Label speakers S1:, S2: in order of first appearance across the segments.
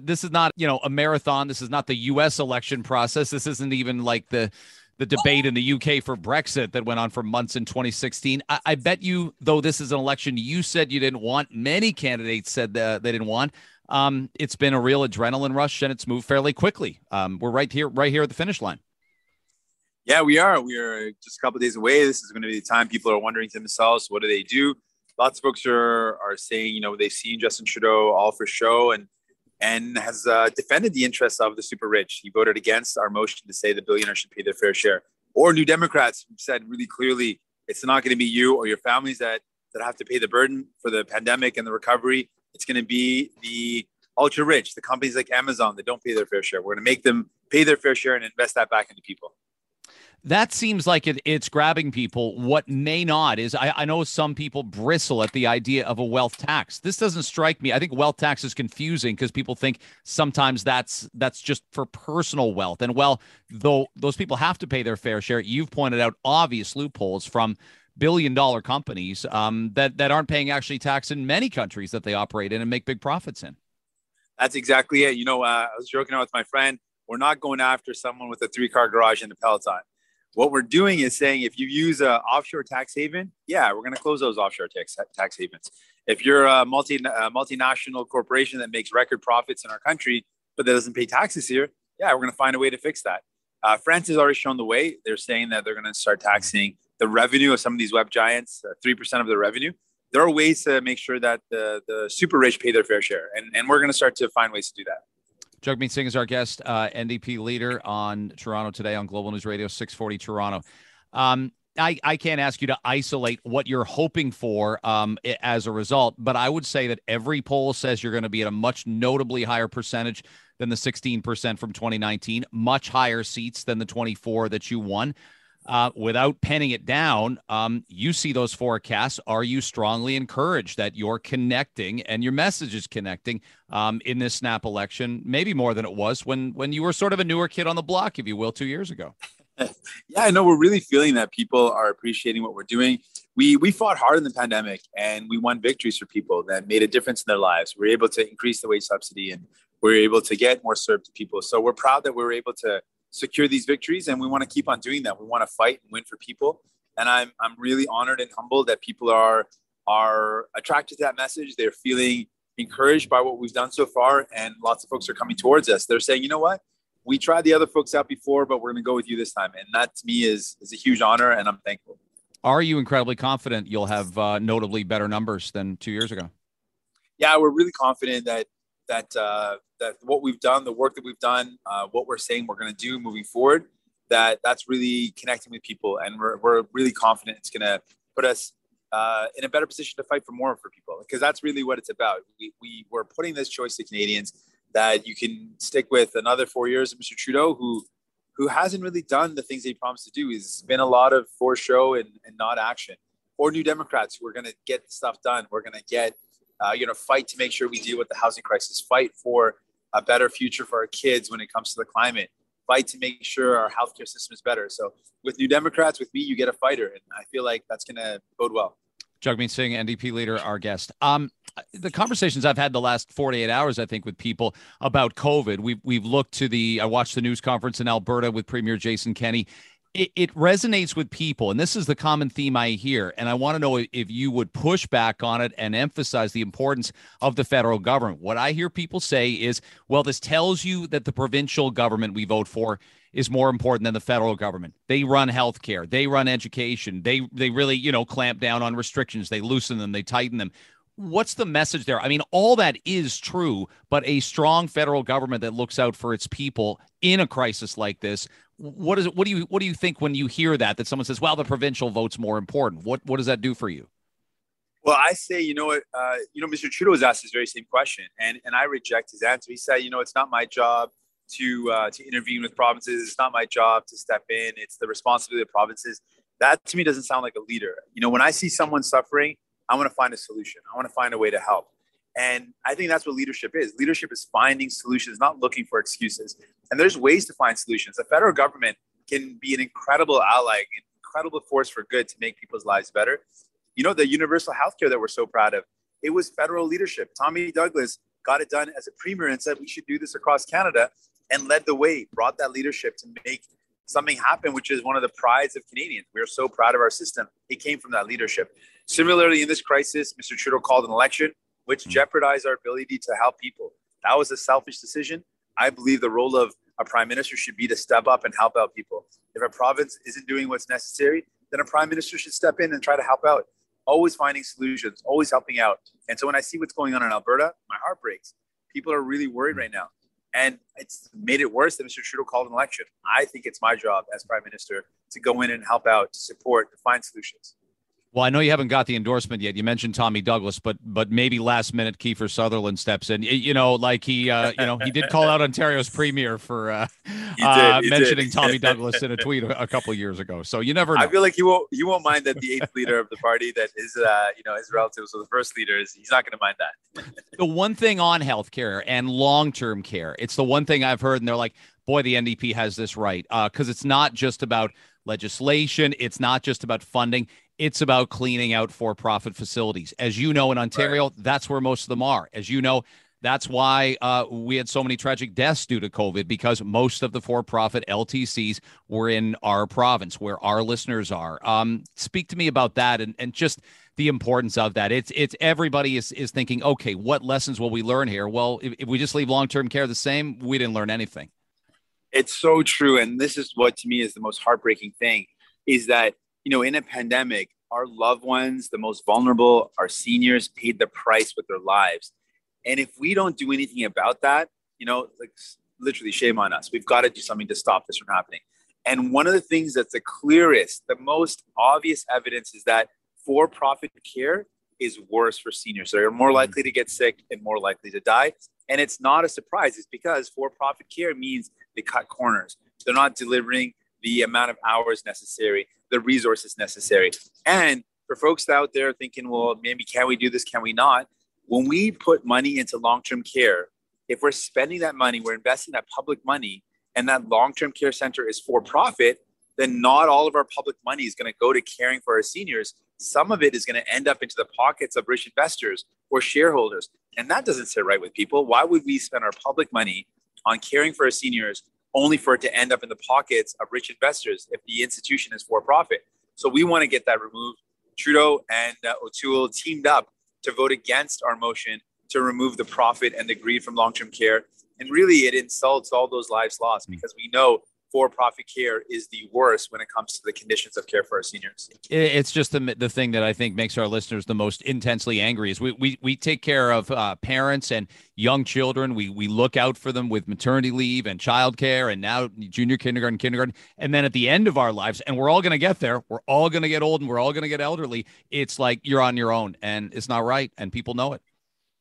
S1: This is not, you know, a marathon. This is not the US election process. This isn't even like the the debate in the UK for Brexit that went on for months in 2016. I, I bet you, though this is an election you said you didn't want, many candidates said they didn't want. Um, it's been a real adrenaline rush and it's moved fairly quickly. Um, we're right here, right here at the finish line.
S2: Yeah, we are. We are just a couple days away. This is going to be the time people are wondering to themselves, what do they do? Lots of folks are are saying, you know, they've seen Justin Trudeau all for show and and has uh, defended the interests of the super rich. He voted against our motion to say the billionaires should pay their fair share. Or New Democrats said really clearly, it's not going to be you or your families that that have to pay the burden for the pandemic and the recovery. It's going to be the ultra rich, the companies like Amazon that don't pay their fair share. We're going to make them pay their fair share and invest that back into people
S1: that seems like it, it's grabbing people. What may not is I, I, know some people bristle at the idea of a wealth tax. This doesn't strike me. I think wealth tax is confusing because people think sometimes that's that's just for personal wealth. And well, though those people have to pay their fair share, you've pointed out obvious loopholes from billion dollar companies um, that that aren't paying actually tax in many countries that they operate in and make big profits in.
S2: That's exactly it. You know, uh, I was joking with my friend. We're not going after someone with a three car garage in a Peloton what we're doing is saying if you use a offshore tax haven, yeah, we're going to close those offshore tax tax havens. If you're a multi a multinational corporation that makes record profits in our country but that doesn't pay taxes here, yeah, we're going to find a way to fix that. Uh, France has already shown the way. They're saying that they're going to start taxing the revenue of some of these web giants, uh, three percent of their revenue. There are ways to make sure that the the super rich pay their fair share, and and we're going to start to find ways to do that.
S1: Jagmeet Singh is our guest, uh, NDP leader on Toronto today on Global News Radio 640 Toronto. Um, I, I can't ask you to isolate what you're hoping for um, as a result, but I would say that every poll says you're going to be at a much notably higher percentage than the 16% from 2019, much higher seats than the 24 that you won uh, without penning it down, um, you see those forecasts. Are you strongly encouraged that you're connecting and your message is connecting um, in this snap election, maybe more than it was when when you were sort of a newer kid on the block, if you will, two years ago?
S2: yeah, I know we're really feeling that people are appreciating what we're doing. We we fought hard in the pandemic and we won victories for people that made a difference in their lives. We were able to increase the wage subsidy and we were able to get more served to people. So we're proud that we were able to secure these victories and we want to keep on doing that. We want to fight and win for people. And i'm i'm really honored and humbled that people are are attracted to that message. They're feeling encouraged by what we've done so far and lots of folks are coming towards us. They're saying you know what? We tried the other folks out before but we're going to go with you this time. And that to me is is a huge honor and i'm thankful.
S1: Are you incredibly confident you'll have uh, notably better numbers than two years ago?
S2: Yeah we're really confident that that uh, that what we've done, the work that we've done, uh, what we're saying we're going to do moving forward, that that's really connecting with people, and we're we're really confident it's going to put us uh, in a better position to fight for more for people because that's really what it's about. We we we're putting this choice to Canadians that you can stick with another four years of Mr. Trudeau who who hasn't really done the things he promised to do. He's been a lot of for show and, and not action. Or New Democrats who are going to get stuff done. We're going to get uh, you know, fight to make sure we deal with the housing crisis, fight for a better future for our kids when it comes to the climate, fight to make sure our healthcare system is better. So with New Democrats, with me, you get a fighter, and I feel like that's going to bode well.
S1: Jagmeet Singh, NDP leader, our guest. Um, the conversations I've had the last 48 hours, I think, with people about COVID, we've we've looked to the. I watched the news conference in Alberta with Premier Jason Kenney, it, it, resonates with people and this is the common theme i hear and i want to know if you would push back on it and emphasize the importance of the federal government. What i hear people say is well this tells you that the provincial government we vote for is more important than the federal government. They run healthcare they run education they they really you know clamp down on restrictions they loosen them they tighten them. What's the message there? I mean, all that is true, but a strong federal government that looks out for its people in a crisis like this what is it what do you what do you think when you hear that that someone says well the provincial vote's more important. What what does that do for you?
S2: Well i say you know what uh, you know mr trudeau was asked this very same question and and i reject his answer. He said you know it's not my job to uh, to intervene with provinces. It's not my job to step in. It's the responsibility of provinces. That to me doesn't sound like a leader. You know when i see someone suffering i want to find a solution. I want to find a way to help and I think that's what leadership is. Leadership is finding solutions, not looking for excuses. And there's ways to find solutions. The federal government can be an incredible ally, an incredible force for good to make people's lives better. You know, the universal healthcare that we're so proud of, it was federal leadership. Tommy Douglas got it done as a premier and said we should do this across Canada and led the way, brought that leadership to make something happen, which is one of the prides of Canadians. We are so proud of our system. It came from that leadership. Similarly, in this crisis, Mr. Trudeau called an election which mm. jeopardized our ability to help people. That was a selfish decision. I believe the role of a prime minister should be to step up and help out people. If a province isn't doing what's necessary, then a prime minister should step in and try to help out. Always finding solutions, always helping out. And so when I see what's going on in Alberta, my heart breaks. People are really worried right now. And it's made it worse that Mr. Trudeau called an election. I think it's my job as prime minister to go in and help out, to support, to find solutions.
S1: Well, I know you haven't got the endorsement yet. You mentioned Tommy Douglas, but but maybe last minute Kiefer Sutherland steps in. You know, like he, uh, you know, he did call out Ontario's premier for uh, uh, mentioning Tommy Douglas in a tweet a, a couple years ago. So you never. Know.
S2: I feel like you won't you won't mind that the eighth leader of the party that is uh, you know his relatives or the first leader is he's not going to mind that.
S1: the one thing on healthcare and long term care, it's the one thing I've heard, and they're like, boy, the NDP has this right because uh, it's not just about legislation. It's not just about funding. It's about cleaning out for profit facilities. As you know, in Ontario, right. that's where most of them are. As you know, that's why uh, we had so many tragic deaths due to COVID because most of the for profit LTCs were in our province where our listeners are. Um, speak to me about that and, and just the importance of that. It's it's everybody is, is thinking, okay, what lessons will we learn here? Well, if, if we just leave long term care the same, we didn't learn anything.
S2: It's so true. And this is what to me is the most heartbreaking thing is that you know, in a pandemic, our loved ones, the most vulnerable, our seniors paid the price with their lives. And if we don't do anything about that, you know, like literally shame on us. We've got to do something to stop this from happening. And one of the things that's the clearest, the most obvious evidence is that for profit care is worse for seniors. They're more mm-hmm. likely to get sick and more likely to die. And it's not a surprise. It's because for profit care means they cut corners. They're not delivering the amount of hours necessary the resources necessary. And for folks out there thinking, well, maybe can we do this? Can we not? When we put money into long term care, if we're spending that money, we're investing that public money, and that long term care center is for profit, then not all of our public money is going to go to caring for our seniors. Some of it is going to end up into the pockets of rich investors or shareholders. And that doesn't sit right with people. Why would we spend our public money on caring for our seniors only for it to end up in the pockets of rich investors if the institution is for profit. So we want to get that removed. Trudeau and uh, O'Toole teamed up to vote against our motion to remove the profit and the greed from long term care. And really, it insults all those lives lost because we know for profit care is the worst when it comes to the conditions of care for our seniors.
S1: It's just the, the thing that I think makes our listeners the most intensely angry is we, we, we take care of uh, parents and young children. We, we look out for them with maternity leave and childcare and now junior kindergarten, kindergarten. And then at the end of our lives, and we're all going to get there, we're all going to get old and we're all going to get elderly. It's like you're on your own and it's not right. And people know it.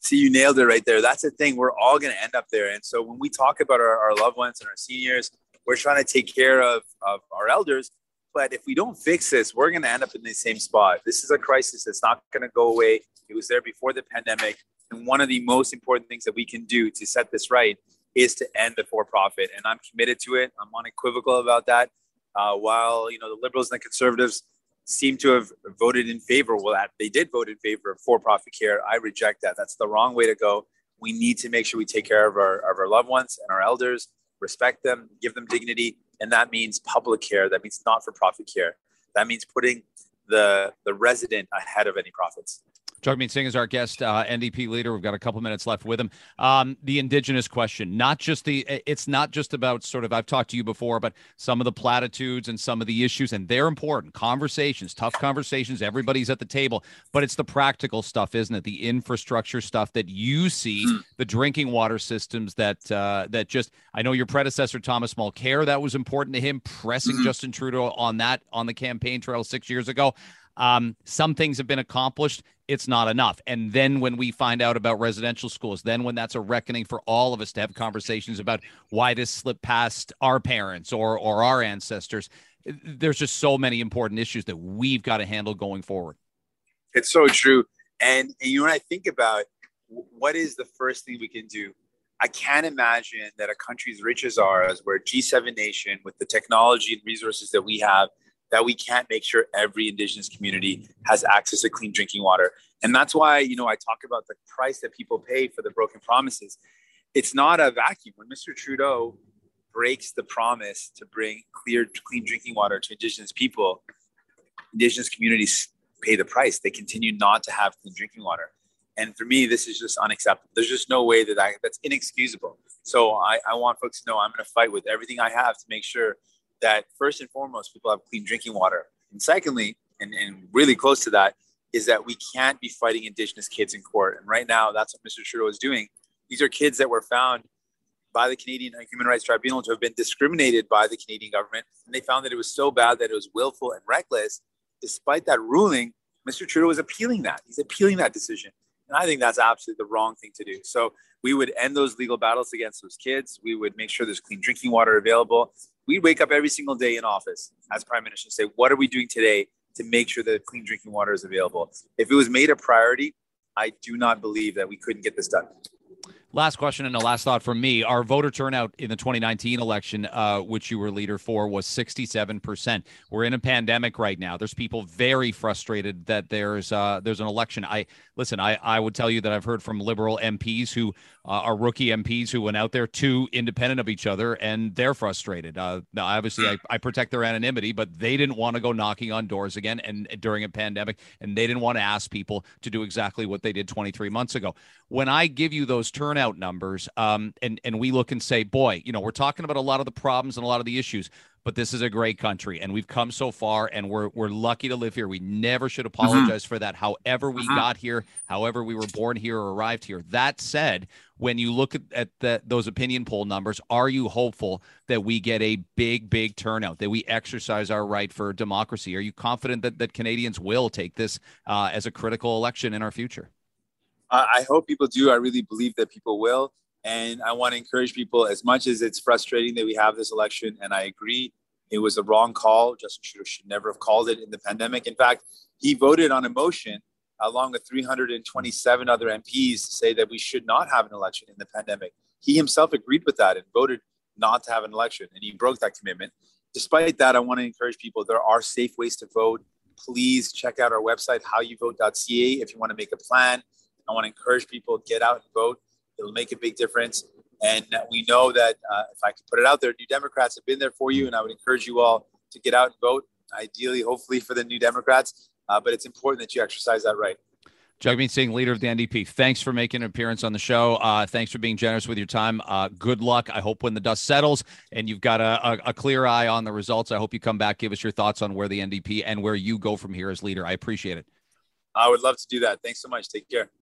S2: See, you nailed it right there. That's the thing. We're all going to end up there. And so when we talk about our, our loved ones and our seniors, we're trying to take care of, of our elders. But if we don't fix this, we're going to end up in the same spot. This is a crisis that's not going to go away. It was there before the pandemic. And one of the most important things that we can do to set this right is to end the for profit. And I'm committed to it. I'm unequivocal about that. Uh, while you know the liberals and the conservatives seem to have voted in favor, well, that they did vote in favor of for-profit care. I reject that. That's the wrong way to go. We need to make sure we take care of our, of our loved ones and our elders respect them, give them dignity, and that means public care. That means not-for-profit care. That means putting the the resident ahead of any profits.
S1: Jagmeet Singh is our guest, uh, NDP leader. We've got a couple minutes left with him. Um, the indigenous question, not just the, it's not just about sort of, I've talked to you before, but some of the platitudes and some of the issues, and they're important. Conversations, tough conversations, everybody's at the table, but it's the practical stuff, isn't it? The infrastructure stuff that you see, mm. the drinking water systems that, uh, that just, I know your predecessor, Thomas Mulcair, that was important to him, pressing mm-hmm. Justin Trudeau on that on the campaign trail six years ago. Um, some things have been accomplished. It's not enough. And then when we find out about residential schools, then when that's a reckoning for all of us to have conversations about why this slipped past our parents or or our ancestors, there's just so many important issues that we've got to handle going forward.
S2: It's so true. And, and you know, when I think about what is the first thing we can do, I can't imagine that a country as rich as ours, where G7 nation, with the technology and resources that we have, that we can't make sure every Indigenous community has access to clean drinking water. And that's why, you know, I talk about the price that people pay for the broken promises. It's not a vacuum. When Mr. Trudeau breaks the promise to bring clear, clean drinking water to Indigenous people, Indigenous communities pay the price. They continue not to have clean drinking water. And for me, this is just unacceptable. There's just no way that I, that's inexcusable. So I, I want folks to know I'm going to fight with everything I have to make sure that first and foremost, people have clean drinking water. And secondly, and, and really close to that, is that we can't be fighting Indigenous kids in court. And right now, that's what Mr. Trudeau is doing. These are kids that were found by the Canadian Human Rights Tribunal to have been discriminated by the Canadian government. And they found that it was so bad that it was willful and reckless. Despite that ruling, Mr. Trudeau is appealing that. He's appealing that decision. And I think that's absolutely the wrong thing to do. So we would end those legal battles against those kids. We would make sure there's clean drinking water available. We wake up every single day in office as prime minister and say, what are we doing today to make sure that clean drinking water is available? If it was made a priority, I do not believe that we couldn't get this done.
S1: Last question and a last thought from me. Our voter turnout in the 2019 election, uh, which you were leader for, was 67%. We're in a pandemic right now. There's people very frustrated that there's uh, there's an election. I listen. I I would tell you that I've heard from liberal MPs who uh, are rookie MPs who went out there two independent of each other, and they're frustrated. Uh, now, obviously, I, I protect their anonymity, but they didn't want to go knocking on doors again and during a pandemic, and they didn't want to ask people to do exactly what they did 23 months ago. When I give you those turnout turnout numbers, um, and and we look and say, boy, you know, we're talking about a lot of the problems and a lot of the issues, but this is a great country, and we've come so far, and we're we're lucky to live here. We never should mm-hmm. apologize mm-hmm. for that. However, we mm-hmm. got here, however we were born here or arrived here. That said, when you look at, at the, those opinion poll numbers, are you hopeful that we get a big, big turnout, that we exercise our right for democracy? Are you confident that, that Canadians will take this uh, as a critical election in our future?
S2: I hope people do. I really believe that people will. And I want to encourage people as much as it's frustrating that we have this election. And I agree it was a wrong call. Justin Trudeau should never have called it in the pandemic. In fact, he voted on a motion along with 327 other MPs to say that we should not have an election in the pandemic. He himself agreed with that and voted not to have an election, and he broke that commitment. Despite that, I want to encourage people there are safe ways to vote. Please check out our website, howyouvote.ca, if you want to make a plan. I want to encourage people to get out and vote. It'll make a big difference. And we know that uh, if I can put it out there, New Democrats have been there for you. And I would encourage you all to get out and vote, ideally, hopefully, for the New Democrats. Uh, but it's important that you exercise that right.
S1: Jagmeet Singh, leader of the NDP, thanks for making an appearance on the show. Uh, thanks for being generous with your time. Uh, good luck. I hope when the dust settles and you've got a, a, a, clear eye on the results, I hope you come back, give us your thoughts on where the NDP and where you go from here as leader. I appreciate it.
S2: I would love to do that. Thanks so much. Take care.